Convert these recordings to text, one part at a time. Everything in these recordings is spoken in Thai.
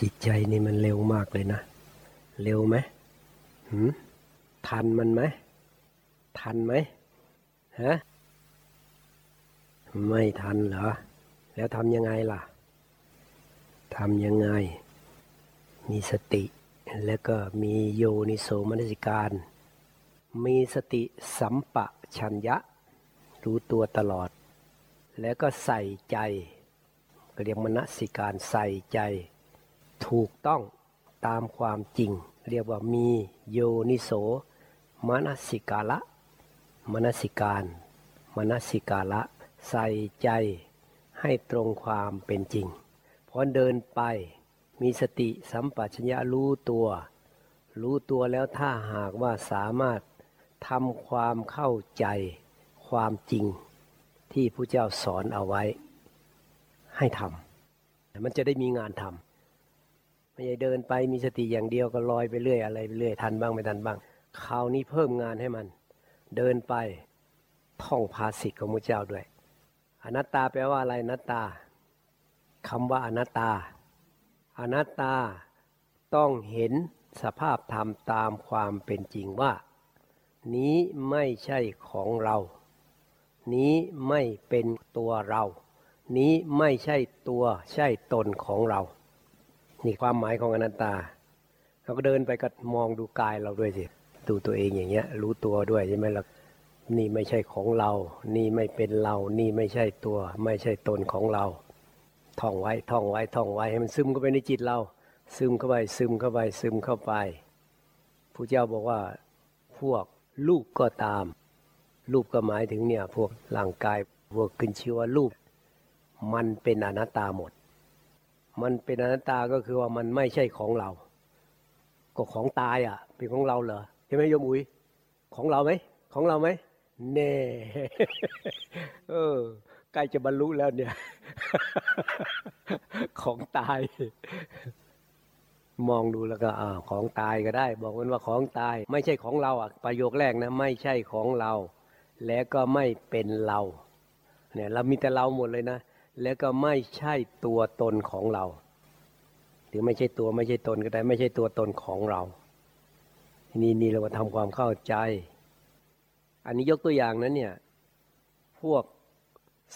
จิตใจนี่มันเร็วมากเลยนะ เร็วไหมหืมทันมันไหม ทันไหมฮะไม่ทันเหรอ แล้วทำยังไงล่ะทำยังไง มีสติ แล้วก็มีโยนิโสมนสิการ มีสติสัมปะชัญญะ รู้ตัวตลอด แล้วก็ใส่ใจเรียกมนสิการใส่ใจ ถูกต้องตามความจริง เรียกว่ามีโยนิโสมนสิกาละมนสิการมนสิกาละ ใส่ใจให้ตรงความเป็นจริงพอเดินไปมีสติสัมปชัญญะรู้ตัว รู้ตัวแล้วถ้าหากว่าสามารถทำความเข้าใจความจริงที่พระเจ้าสอนเอาไว้ ให้ทำมันจะได้มีงานทำ ไม่ใช่เดินไปมีสติอย่างเดียวก็ลอยไปเรื่อยอะไรไปเรื่อยทันบ้างไม่ทันบ้างคราวนี้เพิ่มงานให้มัน เดินไปท่องภาษิตของพระเจ้าด้วย อนัตตาแปลว่าอะไรอนัตตาคำว่าอนัตตา อนัตตาต้องเห็นสภาพธรรมตามความเป็นจริงว่า นี้ไม่ใช่ของเรา นี้ไม่เป็นตัวเรา นี้ไม่ใช่ตัวใช่ตนของเรา นี่ความหมายของอนัตตา เราก็เดินไปก็มองดูกายเราด้วยสิดูตัวเองอย่างเงี้ย รู้ตัวด้วยใช่ไหมล่ะนี่ไม่ใช่ของเรา นี่ไม่เป็นเรา นี่ไม่ใช่ตัว ไม่ใช่ตนของเรา ท่องไว้ ท่องไว้ ท่องไว้ ให้มันซึมเข้าไปในจิตเรา ซึมเข้าไป ซึมเข้าไป ซึมเข้าไปผู้เจ้าบอกว่า พวกลูกก็ตาม รูปก็หมายถึงเนี่ย พวกร่างกาย พวกขึ้นชื่อว่ารูป มันเป็นอนัตตาหมด มันเป็นอนัตตาก็คือว่ามันไม่ใช่ของเรา ก็ของตายอะ เป็นของเราเหรอใช่ไหมโยมอุ๋ยของเราไหมของเราไหมแน่เออใกล้จะบรรลุแล้วเนี่ย ของตาย มองดูแล้วก็อ่าของตายก็ได้ บอกมันว่าของตาย ไม่ใช่ของเราอะ ประโยคแรกนะ ไม่ใช่ของเรา แล้วก็ไม่เป็นเรา เนี่ย เรามีแต่เราหมดเลยนะ แล้วก็ไม่ใช่ตัวตนของเรา หรือไม่ใช่ตัวไม่ใช่ตนก็ได้ ไม่ใช่ตัวตนของเรา นี่นี่เรามาทำความเข้าใจ อันนี้ยกตัวอย่างนั้นเนี่ย พวก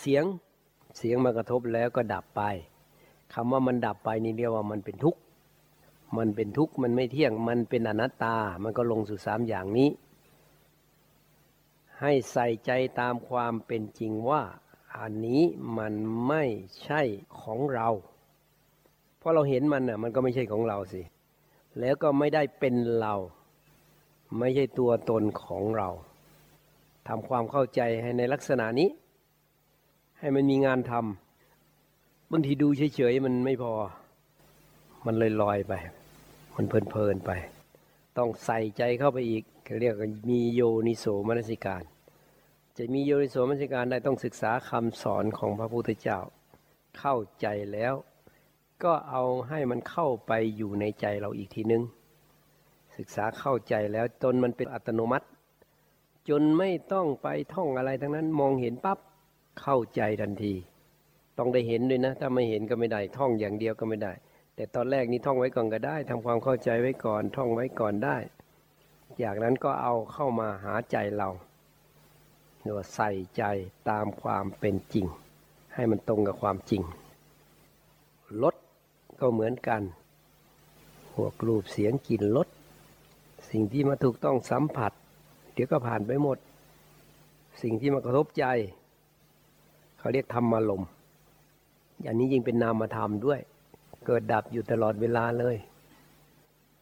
เสียงเสียงมากระทบแล้วก็ดับไปคำว่ามันดับไปนี่เรียกว่ามันเป็นทุกข์มันเป็นทุกข์มันไม่เที่ยงมันเป็นอนัตตา มันก็ลงสู่สามอย่างนี้ ให้ใส่ใจตามความเป็นจริงว่า อันนี้มันไม่ใช่ของเรา เพราะเราเห็นมันน่ะ มันก็ไม่ใช่ของเราสิ แล้วก็ไม่ได้เป็นเรา ไม่ใช่ตัวตนของเราทำความเข้าใจให้ในลักษณะนี้ ให้มันมีงานทำบางทีดูเฉยๆมันไม่พอ มันเลยลอยไป มันเพลินๆไป ต้องใส่ใจเข้าไปอีกเรียกมีโยนิโสมนสิการ จะมีโยนิโสมนสิการได้ต้องศึกษาคำสอนของพระพุทธเจ้า เข้าใจแล้ว ก็เอาให้มันเข้าไปอยู่ในใจเราอีกทีนึง ศึกษาเข้าใจแล้วจนมันเป็นอัตโนมัติ จนไม่ต้องไปท่องอะไรทั้งนั้นมองเห็นปั๊บเข้าใจทันที ต้องได้เห็นด้วยนะ ถ้าไม่เห็นก็ไม่ได้ท่องอย่างเดียวก็ไม่ได้ แต่ตอนแรกนี้ท่องไว้ก่อนก็ได้ทำความเข้าใจไว้ก่อนท่องไว้ก่อนได้ จากนั้นก็เอาเข้ามาหาใจเรา หรือว่าใส่ใจตามความเป็นจริง ให้มันตรงกับความจริงลดก็เหมือนกันพวกรูปเสียงกลิ่นรสสิ่งที่มาถูกต้องสัมผัส เดี๋ยวก็ผ่านไปหมด สิ่งที่มากระทบใจ เขาเรียกธรรมารมณ์อันนี้ยิ่งเป็นนามธรรมด้วย เกิดดับอยู่ตลอดเวลาเลย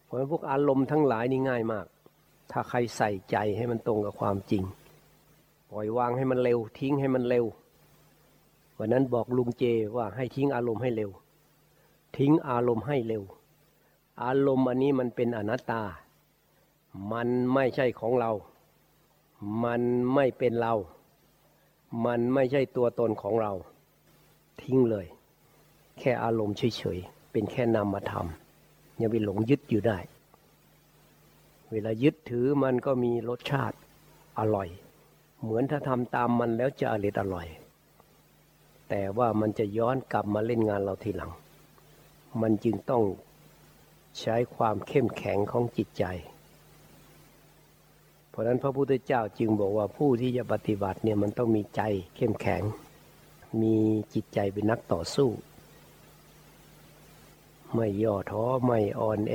เพราะพวกอารมณ์ทั้งหลายนี่ง่ายมาก ถ้าใครใส่ใจให้มันตรงกับความจริง ปล่อยวางให้มันเร็ว ทิ้งให้มันเร็ว วันนั้นบอกลุงเจว่าให้ทิ้งอารมณ์ให้เร็ว ทิ้งอารมณ์ให้เร็ว อารมณ์อันนี้มันเป็นอนัตตา มันไม่ใช่ของเรา มันไม่เป็นเรา มันไม่ใช่ตัวตนของเรา ทิ้งเลย แค่อารมณ์เฉยๆ เป็นแค่นามธรรมยังไปหลงยึดอยู่ได้ เวลายึดถือมันก็มีรสชาติอร่อย เหมือนถ้าทำตามมันแล้วจะอร่อยอร่อย แต่ว่ามันจะย้อนกลับมาเล่นงานเราทีหลัง มันจึงต้องใช้ความเข้มแข็งของจิตใจ เพราะนั้นพระพุทธเจ้าจึงบอกว่าผู้ที่จะปฏิบัติเนี่ยมันต้องมีใจเข้มแข็ง มีจิตใจเป็นนักต่อสู้ ไม่ย่อท้อไม่อ่อนแอ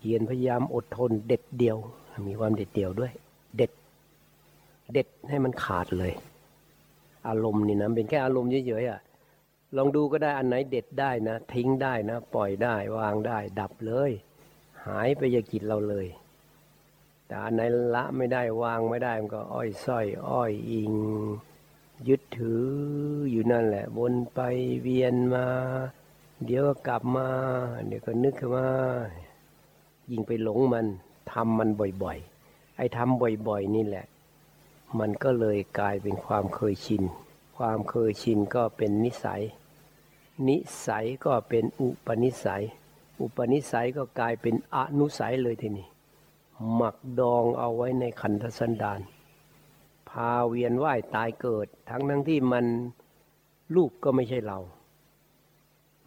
เยียนพยายามอดทนเด็ดเดียว มีความเด็ดเดียวด้วย เด็ด เด็ดให้มันขาดเลย อารมณ์นี่นะเป็นแค่อารมณ์เฉยๆอะลองดูก็ได้อันไหนเด็ดได้นะ ทิ้งได้นะ ปล่อยได้วางได้ ดับเลย หายไปจากจิตเราเลย แต่อันไหนละไม่ได้วางไม่ได้มันก็ อ้อยส้อย อ้อยอิง ยึดถืออยู่นั่นแหละวนไปเวียนมา เดี๋ยวก็กลับมา เดี๋ยวก็นึกขึ้นมายิ่งไปหลงมันทำมันบ่อยๆ ไอ้ทำบ่อยๆ นี่แหละ มันก็เลยกลายเป็นความเคยชิน ความเคยชินก็เป็นนิสัย นิสัยก็เป็นอุปนิสัย อุปนิสัยก็กลายเป็นอนุสัยเลยทีนี้หมักดองเอาไว้ในขันธสันดานพาเวียนว่ายตายเกิด ทั้งทั้งที่มันรูปก็ไม่ใช่เรา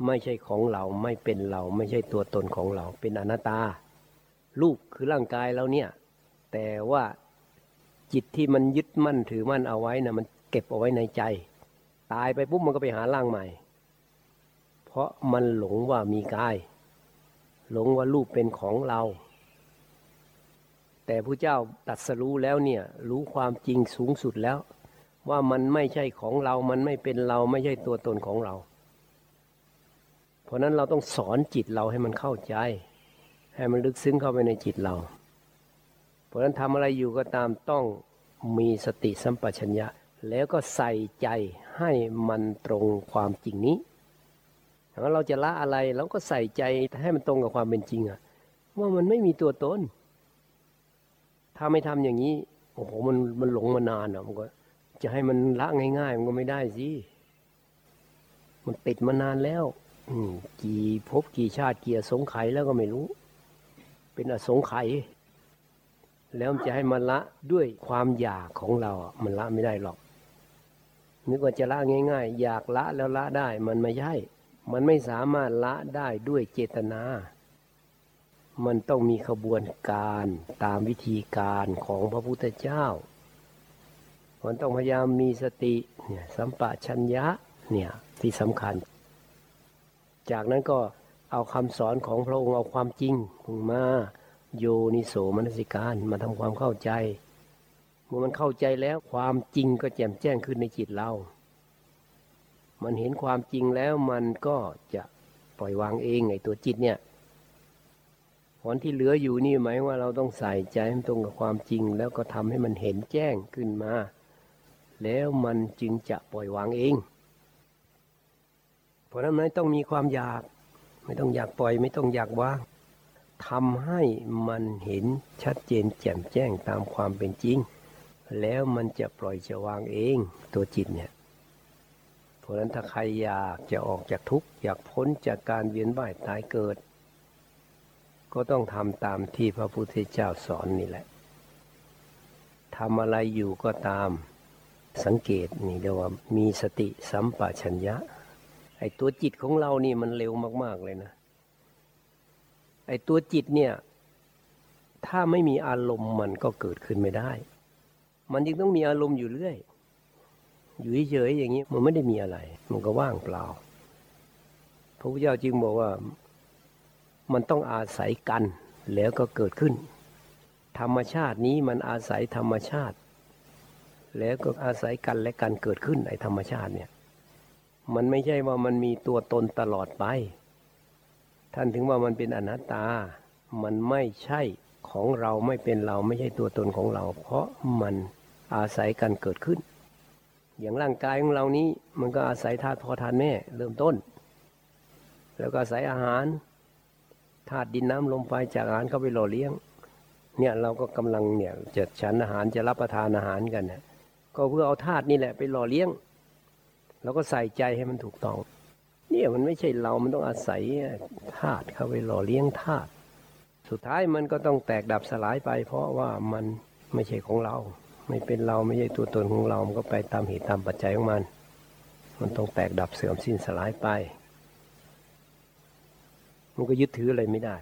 ไม่ใช่ของเราไม่เป็นเราไม่ใช่ตัวตนของเรา เป็นอนัตตา รูปคือร่างกายเราเนี่ย แต่ว่า จิตที่มันยึดมั่นถือมั่นเอาไว้นะมันเก็บเอาไว้ในใจ ตายไปปุ๊บมันก็ไปหาร่างใหม่ เพราะมันหลงว่ามีกาย หลงว่ารูปเป็นของเรา แต่พระเจ้าตัดสรู้แล้วเนี่ย รู้ความจริงสูงสุดแล้ว ว่ามันไม่ใช่ของเรา มันไม่เป็นเราไม่ใช่ตัวตนของเรา เพราะนั้นเราต้องสอนจิตเราให้มันเข้าใจ ให้มันลึกซึ้งเข้าไปในจิตเรา ราะฉะนั้นทำอะไรอยู่ก็ตามต้องมีสติสัมปชัญญะ แล้วก็ใส่ใจให้มันตรงความจริงนี้ถ้าเราจะละอะไรเราก็ใส่ใจให้มันตรงกับความเป็นจริงอะว่ามันไม่มีตัวตน ถ้าไม่ทำอย่างนี้โอ้โหมันมันหลงมานานอะมันก็ จะให้มันละง่าย ๆ มันก็ไม่ได้สิมันติดมานานแล้ว อืกี่ภพกี่ชาติเกี่สงไขแล้วก็ไม่รู้ เป็นอสงไขย แล้วจะให้มันละด้วยความอยากของเรามันละไม่ได้หรอก นึกว่าจะละง่าย ๆ อยากละแล้วละได้ มันไม่ใช่ มันไม่สามารถละได้ด้วยเจตนา มันต้องมีขบวนการตามวิธีการของพระพุทธเจ้า มันต้องพยายามมีสติเนี่ยสัมปะชัญญะเนี่ยที่สำคัญ จากนั้นก็เอาคำสอนของพระองค์เอาความจริงมา โยนิโสมนสิการมาทำความเข้าใจ เมื่อมันเข้าใจแล้วความจริงก็แจ่มแจ้งขึ้นในจิตเรา มันเห็นความจริงแล้วมันก็จะปล่อยวางเองไอ้ตัวจิตเนี่ยผลที่เหลืออยู่นี่หมายว่าเราต้องใส่ใจให้ตรงกับความจริง แล้วก็ทำให้มันเห็นแจ้งขึ้นมา แล้วมันจึงจะปล่อยวางเอง เพราะนั้นไม่ต้องมีความอยาก ไม่ต้องอยากปล่อย ไม่ต้องอยากวาง ทำให้มันเห็นชัดเจนแจ่มแจ้งตามความเป็นจริง แล้วมันจะปล่อยจะวางเองตัวจิตเนี่ยเพราะนั้นถ้าใครอยากจะออกจากทุกข์อยากพ้นจากการเวียนว่ายตายเกิด ก็ต้องทำตามที่พระพุทธเจ้าสอนนี่แหละทำอะไรอยู่ก็ตามสังเกตนี่เรียกว่ามีสติสัมปชัญญะไอ้ตัวจิตของเรานี่มันเร็วมาก ๆ เลยนะ ไอ้ตัวจิตเนี่ย ถ้าไม่มีอารมณ์มันก็เกิดขึ้นไม่ได้ มันจึงต้องมีอารมณ์อยู่เรื่อย อยู่เฉยๆอย่างนี้ มันไม่ได้มีอะไร มันก็ว่างเปล่า พระพุทธเจ้าจึงบอกว่า มันต้องอาศัยกันแล้วก็เกิดขึ้น ธรรมชาตินี้มันอาศัยธรรมชาติ แล้วก็อาศัยกันและกันเกิดขึ้นไอ้ธรรมชาติเนี่ย มันไม่ใช่ว่ามันมีตัวตนตลอดไป ท่านถึงว่ามันเป็นอนัตตา มันไม่ใช่ของเราไม่เป็นเราไม่ใช่ตัวตนของเรา เพราะมันอาศัยกันเกิดขึ้น อย่างร่างกายของเรานี้มันก็อาศัยธาตุพ่อธาตุแม่เริ่มต้น แล้วก็อาศัยอาหารธาตุดินน้ำลมไฟจากอาหารเข้าไปหล่อเลี้ยง เนี่ยเราก็กำลังเนี่ยจะฉันอาหารจะรับประทานอาหารกันนะก็เพื่อเอาธาตุนี่แหละไปหล่อเลี้ยงเราก็ใส่ใจให้มันถูกต้อง เนี่ยมันไม่ใช่เรา มันต้องอาศัยธาตุเข้าไปหล่อเลี้ยงธาตุ สุดท้ายมันก็ต้องแตกดับสลายไป เพราะว่ามันไม่ใช่ของเรา ไม่เป็นเราไม่ใช่ตัวตนของเรา มันก็ไปตามเหตุตามปัจจัยของมัน มันต้องแตกดับเสื่อมสิ้นสลายไป มันก็ยึดถืออะไรไม่ได้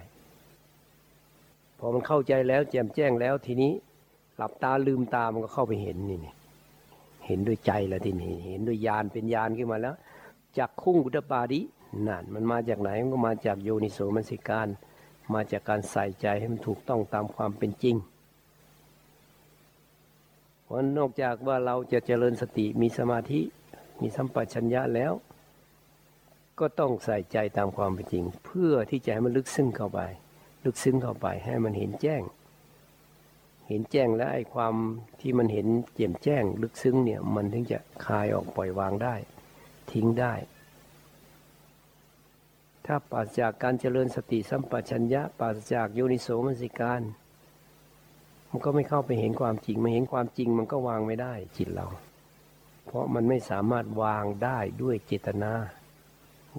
พอมันเข้าใจแล้วแจ่มแจ้งแล้วทีนี้หลับตาลืมตามันก็เข้าไปเห็นนี่นี่เห็นด้วยใจแล้วทีนี้ เห็นด้วยญาณเป็นญาณขึ้นมาแล้ว จากคุ้งอุตปาดินั่นมันมาจากไหนมันก็มาจากโยนิโสมนสิการ มาจากการใส่ใจให้มันถูกต้องตามความเป็นจริงเพราะนอกจากว่าเราจะเจริญสติมีสมาธิมีสัมปชัญญะแล้ว ก็ต้องใส่ใจตามความเป็นจริง เพื่อที่จะให้มันลึกซึ้งเข้าไป ลึกซึ้งเข้าไปให้มันเห็นแจ้ง เห็นแจ้งแล้วไอ้ความที่มันเห็นเจียมแจ้ง ลึกซึ้งเนี่ยมันถึงจะคลายออกปล่อยวางได้ ทิ้งได้ ถ้าปราศจากการเจริญสติสัมปชัญญะปราศจากโยนิโสมนสิการ มันก็ไม่เข้าไปเห็นความจริงมาเห็นความจริงมันก็วางไม่ได้จิตเรา เพราะมันไม่สามารถวางได้ด้วยเจตนา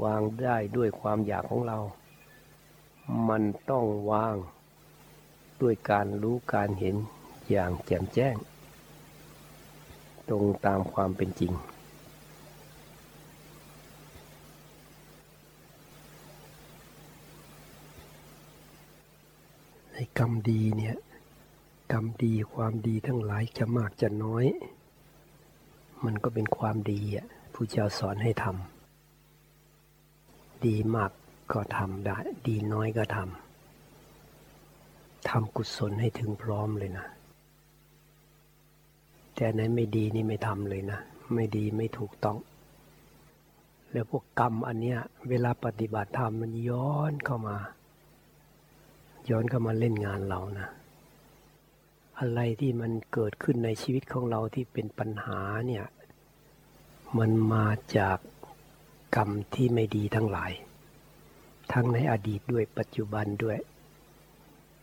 วางได้ด้วยความอยากของเรา มันต้องวางด้วยการรู้การเห็นอย่างแจ่มแจ้ง ตรงตามความเป็นจริง กรรมดีเนี่ยกรรมดีความดีทั้งหลายจะมากจะน้อย มันก็เป็นความดีอะผู้เจ้าสอนให้ทำดีมากก็ทำได้ดีน้อยก็ทำทำกุศลให้ถึงพร้อมเลยนะ แต่นั้นไม่ดีนี่ไม่ทำเลยนะ ไม่ดีไม่ถูกต้อง แล้วพวกกรรมอันเนี้ย เวลาปฏิบัติธรรมมันย้อนเข้ามา ย้อนเข้ามาเล่นงานเรานะอะไรที่มันเกิดขึ้นในชีวิตของเราที่เป็นปัญหาเนี่ย มันมาจากกรรมที่ไม่ดีทั้งหลาย ทั้งในอดีตด้วยปัจจุบันด้วย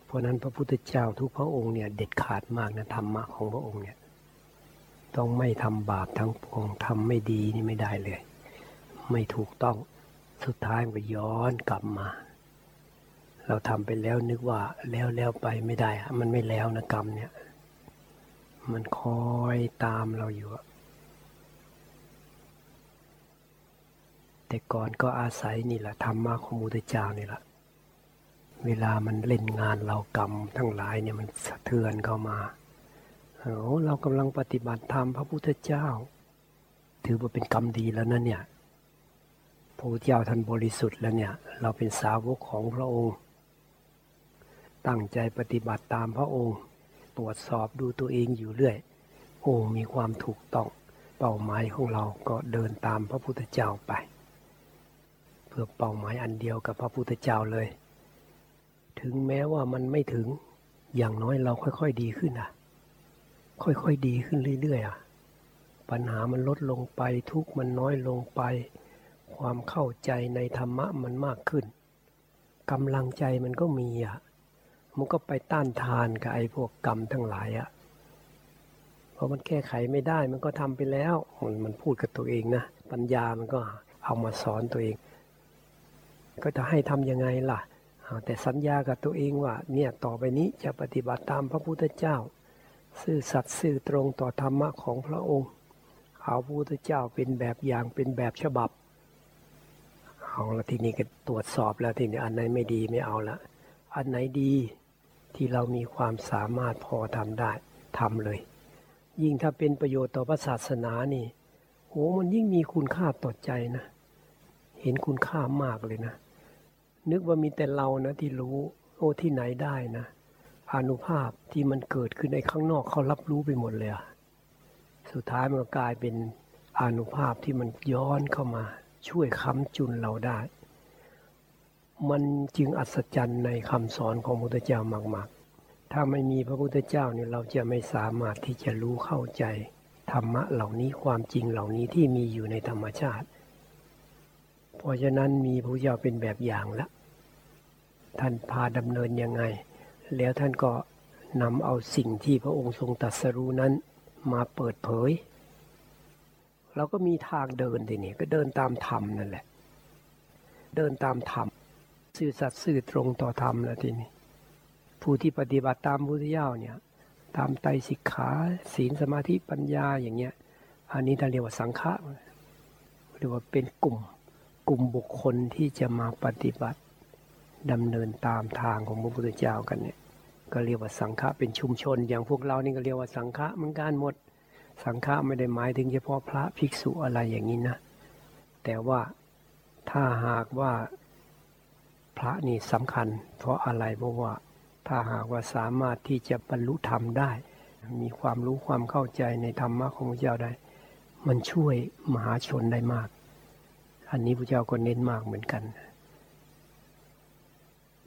เพราะนั้นพระพุทธเจ้าทุกพระองค์เนี่ยเด็ดขาดมากนะธรรมะของพระองค์เนี่ย ต้องไม่ทำบาปทั้งปวงทำไม่ดีนี่ไม่ได้เลย ไม่ถูกต้องสุดท้ายมันก็ย้อนกลับมา เราทำไปแล้วนึกว่าแล้วแล้วไปไม่ได้อะมันไม่แล้วนะกรรมเนี่ย มันคอยตามเราอยู่อะแต่ก่อนก็อาศัยนี่แหละธรรมะของมุตเจ้านี่แหละเวลามันเล่นงานเรากรรมทั้งหลายเนี่ยมันสะเทือนเข้ามาโอ้เรากำลังปฏิบัติธรรมพระพุทธเจ้า ถือว่าเป็นกรรมดีแล้วนะเนี่ยพระพุทธเจ้าท่านบริสุทธิ์แล้วเนี่ย เราเป็นสาวกของพระองค์ ตั้งใจปฏิบัติตามพระองค์ ตรวจสอบดูตัวเองอยู่เรื่อย โอ้มีความถูกต้อง เป้าหมายของเราก็เดินตามพระพุทธเจ้าไป เพื่อเป้าหมายอันเดียวกับพระพุทธเจ้าเลย ถึงแม้ว่ามันไม่ถึงอย่างน้อยเราค่อยๆดีขึ้นอะ ค่อยๆดีขึ้นเรื่อยๆอะ ปัญหามันลดลงไปทุกมันน้อยลงไป ความเข้าใจในธรรมะมันมากขึ้นกำลังใจมันก็มีอะ มันก็ไปต้านทานกับไอ้พวกกรรมทั้งหลายอะเพราะมันแก้ไขไม่ได้มันก็ทำไปแล้วมันมันพูดกับตัวเองนะปัญญามันก็เอามาสอนตัวเอง ก็จะให้ทำยังไงล่ะแต่สัญญากับตัวเองว่าเนี่ยต่อไปนี้จะปฏิบัติตามพระพุทธเจ้า ซื่อสัตย์ซื่อตรงต่อธรรมะของพระองค์ เอาพระพุทธเจ้าเป็นแบบอย่างเป็นแบบฉบับเอาละทีนี้ก็ตรวจสอบแล้วทีนี้อันไหนไม่ดีไม่เอาละอันไหนดี ที่เรามีความสามารถพอทำได้ทำเลย ยิ่งถ้าเป็นประโยชน์ต่อพระศาสนานี่โอ้มันยิ่งมีคุณค่าต่อใจนะ เห็นคุณค่ามากเลยนะ นึกว่ามีแต่เรานะที่รู้ โอ้ที่ไหนได้นะอนุภาพที่มันเกิดขึ้นในข้างนอกเขารับรู้ไปหมดเลยสุดท้ายมันก็กลายเป็นอนุภาพที่มันย้อนเข้ามา ช่วยค้ำจุนเราได้ มันจึงอัศจรรย์ในคำสอนของพระพุทธเจ้ามาก ๆ ถ้าไม่มีพระพุทธเจ้าเนี่ยเราจะไม่สามารถที่จะรู้เข้าใจ ธรรมะเหล่านี้ความจริงเหล่านี้ที่มีอยู่ในธรรมชาติ เพราะฉะนั้นมีพระพุทธเจ้าเป็นแบบอย่างแล้วท่านพาดำเนินยังไง แล้วท่านก็นำเอาสิ่งที่พระองค์ทรงตรัสรู้นั้นมาเปิดเผยเราก็มีทางเดินทีนี้ก็เดินตามธรรมนั่นแหละ เดินตามธรรม ซื่อสัตย์ซื่อตรงต่อธรรมแล้วทีนี้ ผู้ที่ปฏิบัติตามพุทธเจ้าเนี่ย ตามไตรสิกขาศีลสมาธิปัญญาอย่างเงี้ย อันนี้ท่านเรียกว่าสังฆะเรียกว่าเป็นกลุ่มกลุ่มบุคคลที่จะมาปฏิบัติดำเนินตามทางของพระพุทธเจ้ากันเนี่ย ก็เรียกว่าสังฆะเป็นชุมชน อย่างพวกเรานี่ก็เรียกว่าสังฆะเหมือนกันหมด สังฆะไม่ได้หมายถึงเฉพาะพระภิกษุอะไรอย่างนี้นะแต่ว่าถ้าหากว่า พระนี่สำคัญ เพราะอะไรเพราะว่าถ้าหากว่าสามารถที่จะบรรลุธรรมได้ มีความรู้ความเข้าใจในธรรมะของพระเจ้าได้ มันช่วยมหาชนได้มาก อันนี้พระเจ้าก็เน้นมากเหมือนกัน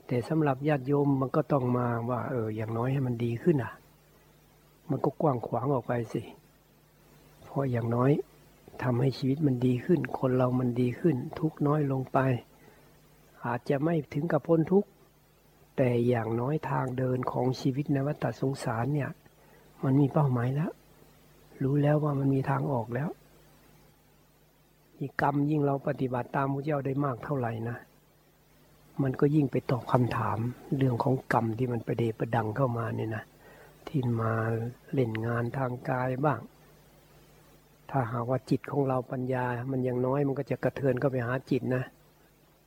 แต่สำหรับญาติโยมมันก็ต้องมาว่า เอออย่างน้อยให้มันดีขึ้นอะ มันก็กว้างขวางออกไปสิ เพราะอย่างน้อยทำให้ชีวิตมันดีขึ้น คนเรามันดีขึ้น ทุกน้อยลงไป อาจจะไม่ถึงกับพ้นทุกข์ แต่อย่างน้อยทางเดินของชีวิตในวัฏสงสารเนี่ย มันมีเป้าหมายแล้ว รู้แล้วว่ามันมีทางออกแล้วอีกกรรมยิ่งเราปฏิบัติตามพระเจ้าได้มากเท่าไหร่นะ มันก็ยิ่งไปตอบคำถามเรื่องของกรรมที่มันประเดประดังเข้ามาเนี่ยนะที่มาเล่นงานทางกายบ้าง ถ้าหากว่าจิตของเราปัญญา มันยังน้อยมันก็จะกระเทือนเข้าไปหาจิตนะ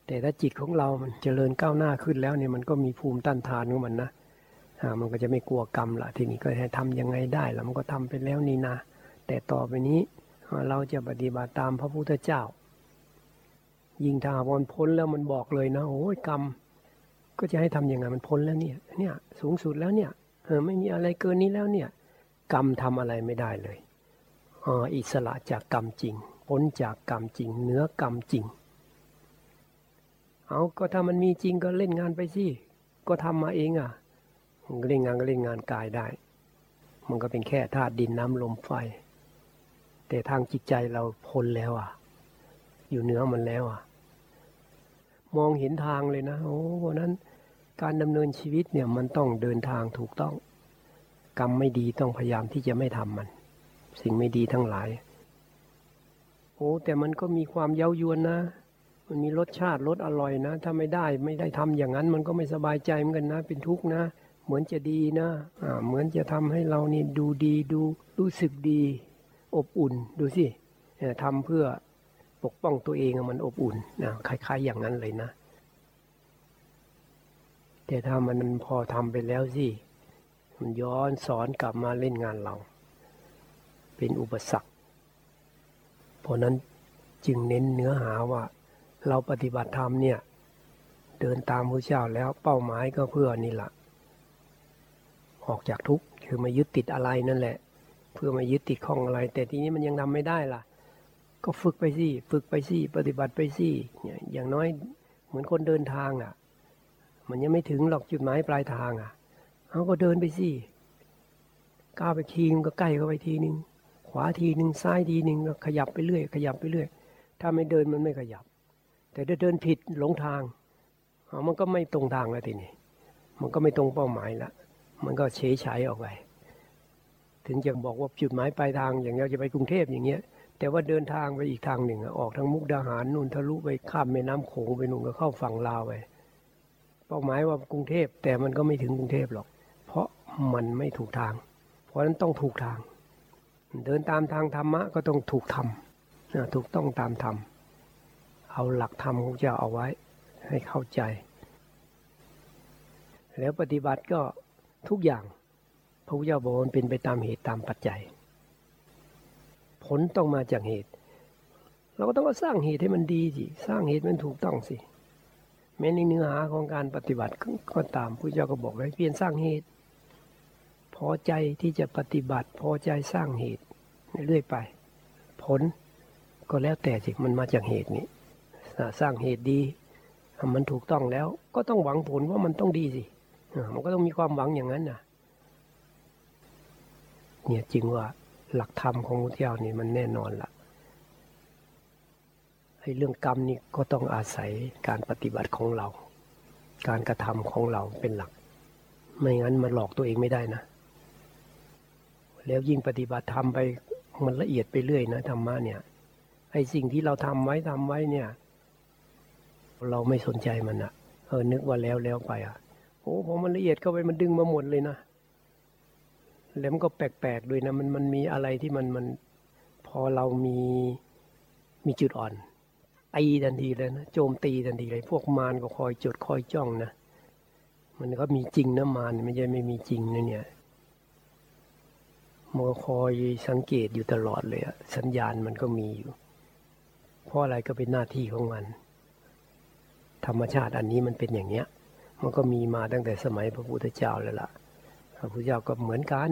แต่ถ้าจิตของเรามันเจริญก้าวหน้าขึ้นแล้วเนี่ยมันก็มีภูมิต้านทานของมันนะอ่ามันก็จะไม่กลัวกรรมละทีนี้ก็ให้ทำยังไงได้ล้วมันก็ทำไปแล้วนี่นะ แต่ต่อไปนี้เราจะปฏิบัติตามพระพุทธเจ้า ยิ่งถ้าวันพ้นแล้วมันบอกเลยนะโอ้ยกรรม ก็จะให้ทำยังไงมันพ้นแล้วเนี่ย เนี่ยสูงสุดแล้วเนี่ยเออไม่มีอะไรเกินนี้แล้วเนี่ย กรรมทำอะไรไม่ได้เลยออิสระจากกรรมจริง พ้นจากกรรมจริง เนื้อกรรมจริง เอาก็ถ้ามันมีจริงก็เล่นงานไปสิก็ทำมาเองอะมันก็เล่นงานก็เล่นงานกายได้ มันก็เป็นแค่ธาตุดินน้ำลมไฟ แต่ทางจิตใจเราพ้นแล้วอะ อยู่เหนือมันแล้วอะ มองเห็นทางเลยนะ โอ้เพราะนั้นการดำเนินชีวิตเนี่ยมันต้องเดินทางถูกต้อง กรรมไม่ดีต้องพยายามที่จะไม่ทำมัน สิ่งไม่ดีทั้งหลาย โอ้แต่มันก็มีความเย้ายวนนะ มันมีรสชาติรสอร่อยนะ ถ้าไม่ได้ไม่ได้ทำอย่างนั้นมันก็ไม่สบายใจเหมือนกันนะ เป็นทุกข์นะ เหมือนจะดีนะอ่าเหมือนจะทำให้เรานี่ดูดีดูรู้สึกดี อบอุ่นดูสิทำเพื่อปกป้องตัวเองมันอบอุ่นนะคล้าย ๆ อย่างนั้นเลยนะ แต่ถ้ามันพอทำไปแล้วสิมันย้อนสอนกลับมาเล่นงานเรา เป็นอุปสรรคเพราะนั้นจึงเน้นเนื้อหาว่า เราปฏิบัติธรรมเนี่ย เดินตามพระเจ้าแล้วเป้าหมายก็เพื่อนี่แหละออกจากทุกข์คือมายึดติดอะไรนั่นแหละ เพื่อมายึดติดข้องอะไร แต่ทีนี้มันยังทำไม่ได้ล่ะ ก็ฝึกไปสิฝึกไปสิปฏิบัติไปสิอย่างน้อยเหมือนคนเดินทางอะ มันยังไม่ถึงหรอกจุดหมายปลายทางอะเขาก็เดินไปสิก้าวไปทีนึงก็ใกล้เข้าไปทีนึงขวาทีนึงซ้ายทีนึงก็ขยับไปเรื่อย ขยับไปเรื่อย ถ้าไม่เดินมันไม่ขยับ แต่ถ้าเดินผิดหลงทางมันก็ไม่ตรงทางแล้วทีนี้มันก็ไม่ตรงเป้าหมายละมันก็เฉยเฉยออกไป ถึงจะบอกว่าจุดหมายปลายทางอย่างเราจะไปกรุงเทพอย่างเงี้ย แต่ว่าเดินทางไปอีกทางหนึ่งออกทางมุกดาหารนู่นทะลุไปข้ามแม่น้ำโขงไปนู่นก็เข้าฝั่งลาวไปเป้าหมายว่ากรุงเทพแต่มันก็ไม่ถึงกรุงเทพหรอก เพราะมันไม่ถูกทาง เพราะฉะนั้นต้องถูกทาง เดินตามทางธรรมะก็ต้องถูกทำถูกต้องตามธรรม เอาหลักธรรมของเจ้าเอาไว้ให้เข้าใจ แล้วปฏิบัติก็ทุกอย่างพระพุทธเจ้าบอกมันเป็นไปตามเหตุตามปัจจัย ผลต้องมาจากเหตุ เราก็ต้องสร้างเหตุให้มันดีสิสร้างเหตุมันถูกต้องสิแม้ในเนื้อหาของการปฏิบัติก็ตามพระเจ้าก็บอกให้เพียรสร้างเหตุ พอใจที่จะปฏิบัติ พอใจสร้างเหตุเรื่อยไป ผลก็แล้วแต่สิมันมาจากเหตุนี้ สร้างเหตุดีมันถูกต้องแล้วก็ต้องหวังผลว่ามันต้องดีสิมันก็ต้องมีความหวังอย่างนั้นนะเนี่ยจริงว่าหลักธรรมของพระเจ้านี่มันแน่นอนละไอ้เรื่องกรรมนี่ก็ต้องอาศัยการปฏิบัติของเรา การกระทำของเราเป็นหลัก ไม่งั้นมันหลอกตัวเองไม่ได้นะ แล้วยิ่งปฏิบัติธรรมไปมันละเอียดไปเรื่อยนะธรรมะเนี่ยไอ้สิ่งที่เราทำไว้ทำไว้เนี่ย เราไม่สนใจมันอะเออนึกว่าแล้วแล้วไปอะโอ้พอมันละเอียดเข้าไปมันดึงมาหมดเลยนะแล้วมันก็แปลกๆด้วยนะมันมันมีอะไรที่มันมันพอเรามีมีจุดอ่อนตีทันทีเลยนะโจมตีทันทีเลย พวกมารก็คอยจดคอยจ้องนะมันก็มีจริงนะมารไม่ใช่ไม่มีจริงนะเนี่ยมันคอยสังเกตอยู่ตลอดเลยอะสัญญาณมันก็มีอยู่ เพราะอะไรก็เป็นหน้าที่ของมัน ธรรมชาติอันนี้มันเป็นอย่างเนี้ย มันก็มีมาตั้งแต่สมัยพระพุทธเจ้าแล้วล่ะ พระพุทธเจ้าก็เหมือนกัน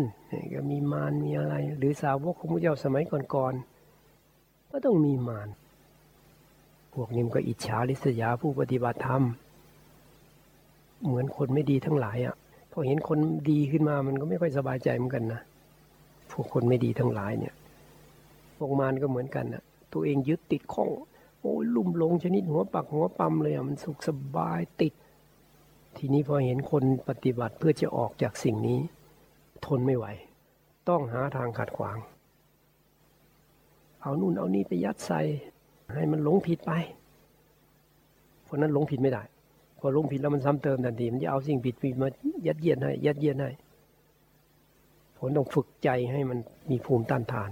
ก็มีมารมีอะไร หรือสาวกของพระเจ้าสมัยก่อนๆก็ต้องมีมารพวกนี้มันก็อิจฉาริษยาผู้ปฏิบัติธรรม เหมือนคนไม่ดีทั้งหลายอะพอเห็นคนดีขึ้นมามันก็ไม่ค่อยสบายใจเหมือนกันนะพวกคนไม่ดีทั้งหลายเนี่ยพวกมารก็เหมือนกันนะตัวเองยึดติดข้อง โอ้ยลุ่มหลงชนิดหัวปักหัวปั๊มเลยอะมันสุขสบายติด ทีนี้พอเห็นคนปฏิบัติเพื่อจะออกจากสิ่งนี้ ทนไม่ไหว ต้องหาทางขัดขวาง เอานู่นเอานี่ไปยัดใส่ ให้มันหลงผิดไป เพราะนั้นหลงผิดไม่ได้ พอหลงผิดแล้วมันซ้ำเติมทันทีมันจะเอาสิ่งผิดมายัดเยียดให้ยัดเยียดให้ผลต้องฝึกใจให้มันมีภูมิต้านทาน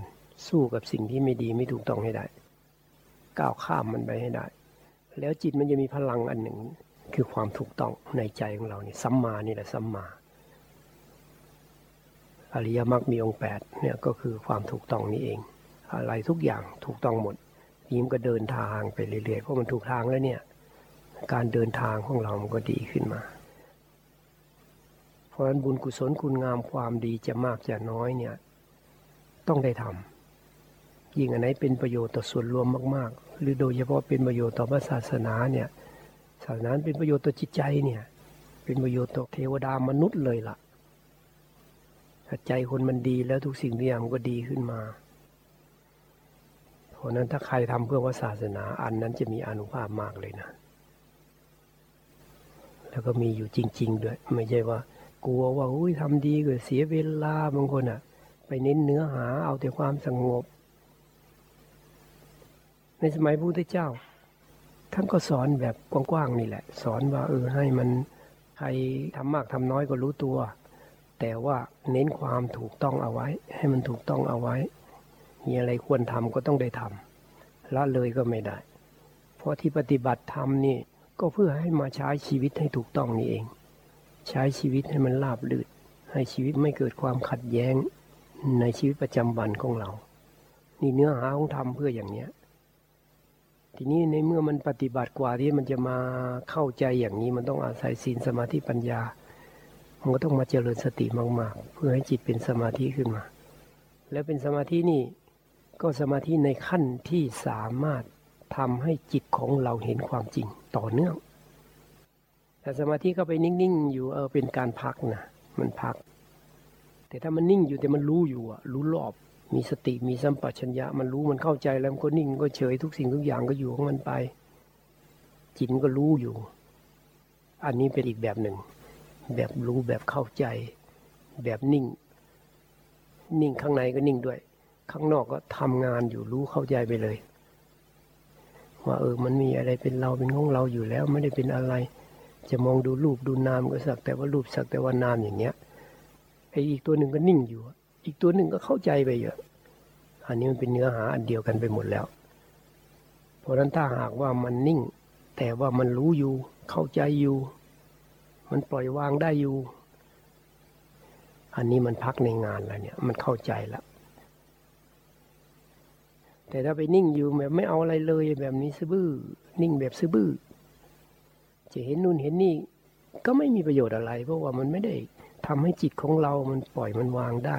สู้กับสิ่งที่ไม่ดีไม่ถูกต้องให้ได้ ก้าวข้ามมันไปให้ได้ แล้วจิตมันจะมีพลังอันหนึ่งคือความถูกต้องในใจของเรานี่สัมมานี่แหละสัมมา อริยมรรคมีองค์แปดเนี่ยก็คือความถูกต้องนี้เอง อะไรทุกอย่างถูกต้องหมดยิ้มก็เดินทางไปเรื่อยๆเพราะมันถูกทางแล้วเนี่ย การเดินทางของเรามันก็ดีขึ้นมา เพราะฉะนั้นบุญกุศลคุณงามความดีจะมากจะน้อยเนี่ย ต้องได้ทำ ยิ่งอันไหนเป็นประโยชน์ต่อส่วนรวมมาก ๆ หรือโดยเฉพาะเป็นประโยชน์ต่อพระศาสนาเนี่ยศาสนาเป็นประโยชน์ต่อจิตใจเนี่ยเป็นประโยชน์ต่อเทวดามนุษย์เลยล่ะถ้าใจคนมันดีแล้วทุกสิ่งทุกอย่างมันก็ดีขึ้นมา เพราะนั้นถ้าใครทำเพื่อว่าศาสนาอันนั้นจะมีอนุภาพมากเลยนะ แล้วก็มีอยู่จริง ๆ ด้วย ไม่ใช่ว่า กลัวว่าอุ้ยทำดีก็เสียเวลาบางคนอะ ไปเน้นเนื้อหาเอาแต่ความสงบ ในสมัยพระพุทธเจ้า ท่านก็สอนแบบกว้างๆนี่แหละ สอนว่าเออให้มันใครทำมากทำน้อยก็รู้ตัว แต่ว่าเน้นความถูกต้องเอาไว้ ให้มันถูกต้องเอาไว้ มีอะไรควรทำก็ต้องได้ทำละเลยก็ไม่ได้ เพราะที่ปฏิบัติธรรมนี่ก็เพื่อให้มาใช้ชีวิตให้ถูกต้องนี่เอง ใช้ชีวิตให้มันราบรื่นให้ชีวิตไม่เกิดความขัดแย้งในชีวิตประจำวันของเรา นี่เนื้อหาของธรรมเพื่ออย่างเนี้ย ทีนี้ในเมื่อมันปฏิบัติกว่าที่มันจะมาเข้าใจอย่างนี้มันต้องอาศัยศีลสมาธิปัญญา มันก็ต้องมาเจริญสติมากๆ เพื่อให้จิตเป็นสมาธิขึ้นมา แล้วเป็นสมาธินี่ก็สมาธิในขั้นที่สามารถทำให้จิตของเราเห็นความจริงต่อเนื่องแต่สมาธิก็ไปนิ่งๆอยู่เออเป็นการพักนะมันพัก แต่ถ้ามันนิ่งอยู่แต่มันรู้อยู่อะรู้รอบ มีสติมีสัมปชัญญะ มันรู้มันเข้าใจแล้วมันก็นิ่งก็เฉยทุกสิ่งทุกอย่างก็อยู่ของมันไป จิตก็รู้อยู่ อันนี้เป็นอีกแบบหนึ่ง แบบรู้แบบเข้าใจ แบบนิ่ง นิ่งข้างในก็นิ่งด้วย ข้างนอกก็ทำงานอยู่รู้เข้าใจไปเลย ว่าเออมันมีอะไรเป็นเราเป็นของเราอยู่แล้วไม่ได้เป็นอะไร จะมองดูรูปดูนามก็สักแต่ว่ารูปสักแต่ว่านามอย่างเงี้ยไออีกตัวหนึ่งก็นิ่งอยู่ อีกตัวหนึ่งก็เข้าใจไปเยอะ อันนี้มันเป็นเนื้อหาอันเดียวกันไปหมดแล้ว เพราะนั้นถ้าหากว่ามันนิ่ง แต่ว่ามันรู้อยู่ เข้าใจอยู่ มันปล่อยวางได้อยู่ อันนี้มันพักในงานแล้วเนี่ย มันเข้าใจแล้วแต่ถ้าไปนิ่งอยู่แบบไม่เอาอะไรเลยแบบนี้ซื่อบื้อ นิ่งแบบซื่อจะเห็นนู่นเห็นนี่ ก็ไม่มีประโยชน์อะไร เพราะว่ามันไม่ได้ ทำให้จิตของเรามันปล่อยมันวางได้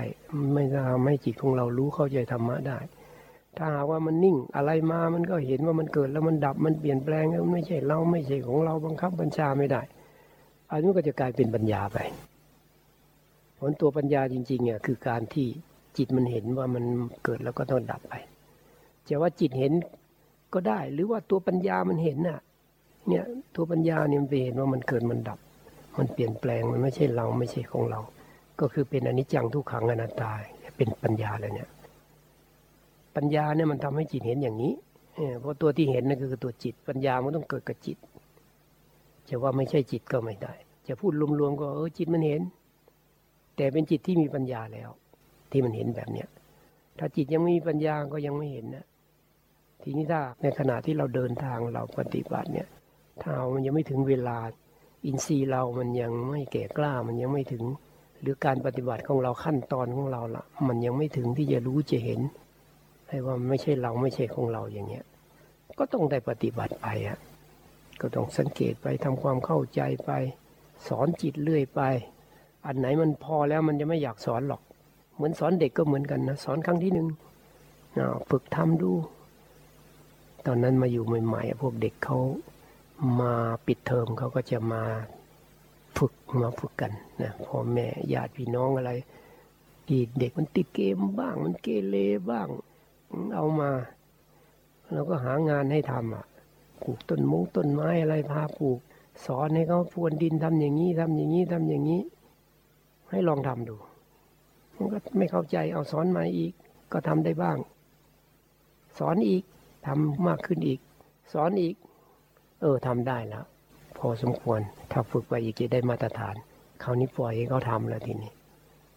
ไม่ทำให้จิตของเรารู้เข้าใจธรรมะได้ ถ้าหากว่ามันนิ่งอะไรมามันก็เห็นว่ามันเกิดแล้วมันดับมันเปลี่ยนแปลงไม่ใช่เราไม่ใช่ของเราบังคับบัญชาไม่ได้อันนี้ก็จะกลายเป็นปัญญาไปผลตัวปัญญาจริงๆเนี่ยคือการที่จิตมันเห็นว่ามันเกิดแล้วก็ต้องดับไปจะว่าจิตเห็นก็ได้ หรือว่าตัวปัญญามันเห็นน่ะ เนี่ยตัวปัญญาเนี่ยมันไปเห็นว่ามันเกิดมันดับ มันเปลี่ยนแปลงมันไม่ใช่เราไม่ใช่ของเรา ก็คือเป็นอนิจจังทุกขังอนัตตาเป็นปัญญาแล้วเนี่ย ปัญญาเนี่ยมันทำให้จิตเห็นอย่างนี้เพราะตัวที่เห็นนั่นคือตัวจิต ปัญญามันต้องเกิดกับจิต จะว่าไม่ใช่จิตก็ไม่ได้ จะพูดรวมๆก็เออจิตมันเห็น แต่เป็นจิตที่มีปัญญาแล้ว ที่มันเห็นแบบเนี้ยถ้าจิตยังไม่มีปัญญาก็ยังไม่เห็นนะทีนี้ถ้าในขณะที่เราเดินทางเราปฏิบัติเนี่ย ถ้ามันยังไม่ถึงเวลา อินทรีย์เรามันยังไม่แก่กล้ามันยังไม่ถึง หรือการปฏิบัติของเราขั้นตอนของเราละมันยังไม่ถึงที่จะรู้จะเห็นให้ว่าไม่ใช่เราไม่ใช่ของเราอย่างเงี้ย ก็ต้องได้ปฏิบัติไปอะก็ต้องสังเกตไปทำความเข้าใจไป สอนจิตเรื่อยไป อันไหนมันพอแล้วมันจะไม่อยากสอนหรอก เหมือนสอนเด็กก็เหมือนกันนะสอนครั้งที่หนึ่งอ่าฝึกทำดู ตอนนั้นมาอยู่ใหม่ๆพวกเด็กเขา มาปิดเทอมเขาก็จะมาฝึกมาฝึกกันนะพ่อแม่ญาติพี่น้องอะไรที่เด็กมันติดเกมบ้าง มันเกเรบ้าง เอามาเราก็หางานให้ทำอะปลูกต้นมงต้นไม้อะไรพาปลูก สอนให้เขาพรวนดินทำอย่างนี้ทำอย่างนี้ทำอย่างนี้ ให้ลองทำดูมันก็ไม่เข้าใจเอาสอนมาอีก ก็ทำได้บ้าง สอนอีกทำมากขึ้นอีก สอนอีก เออทำได้แล้วพอสมควร ถ้าฝึกไปอีกจะได้มาตรฐานคราวนี้ปล่อยให้เขาทำแล้วทีนี้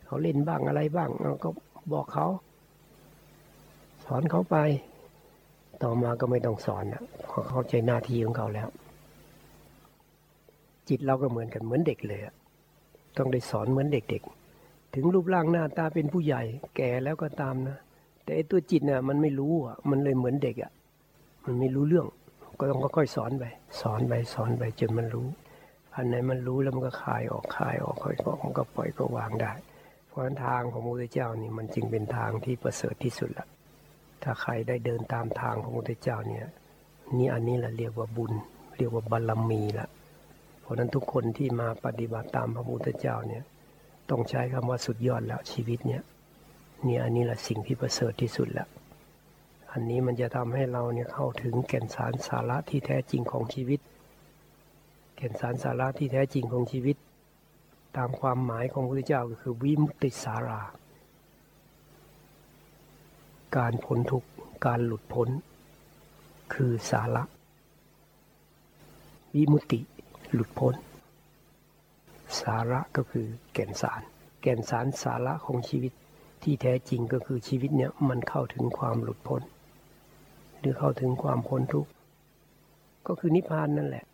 เขาเล่นบ้างอะไรบ้างเราก็บอกเขา สอนเขาไป ต่อมาก็ไม่ต้องสอนนะพอเขาใจหน้าที่ของเขาแล้ว จิตเราก็เหมือนกันเหมือนเด็กเลยต้องได้สอนเหมือนเด็กๆ ถึงรูปร่างหน้าตาเป็นผู้ใหญ่ แก่แล้วก็ตามนะ แต่ไอ้ตัวจิตน่ะมันไม่รู้อะ มันเลยเหมือนเด็กอะ มันไม่รู้เรื่อง ก็ต้องค่อยๆสอนไปสอนไปสอนไปจนมันรู้อันไหนมันรู้แล้วมันก็คลายออกคลายออกค่อยๆมันก็ปล่อยก็วางได้ เพราะนั้นทางของพระพุทธเจ้านี่มันจึงเป็นทางที่ประเสริฐที่สุดละถ้าใครได้เดินตามทางของพระพุทธเจ้าเนี่ยนี่อันนี้แหละเรียกว่าบุญ เรียกว่าบารมีละเพราะนั้นทุกคนที่มาปฏิบัติตามพระพุทธเจ้าเนี่ยต้องใช้คำว่าสุดยอดแล้วชีวิตเนี่ยนี่อันนี้แหละสิ่งที่ประเสริฐที่สุดแล้ว อันนี้มันจะทำให้เราเนี่ยเข้าถึงแก่นสารสาระที่แท้จริงของชีวิต แก่นสารสาระที่แท้จริงของชีวิต ตามความหมายของพระพุทธเจ้าก็คือวิมุตติสารา การพ้นทุกข์การหลุดพ้น คือสาระ วิมุตติหลุดพ้น สาระก็คือแก่นสาร แก่นสารสาระของชีวิตที่แท้จริงก็คือชีวิตเนี่ยมันเข้าถึงความหลุดพ้น หรือเข้าถึงความพ้นทุกข์ ก็คือนิพพานนั่นแหละ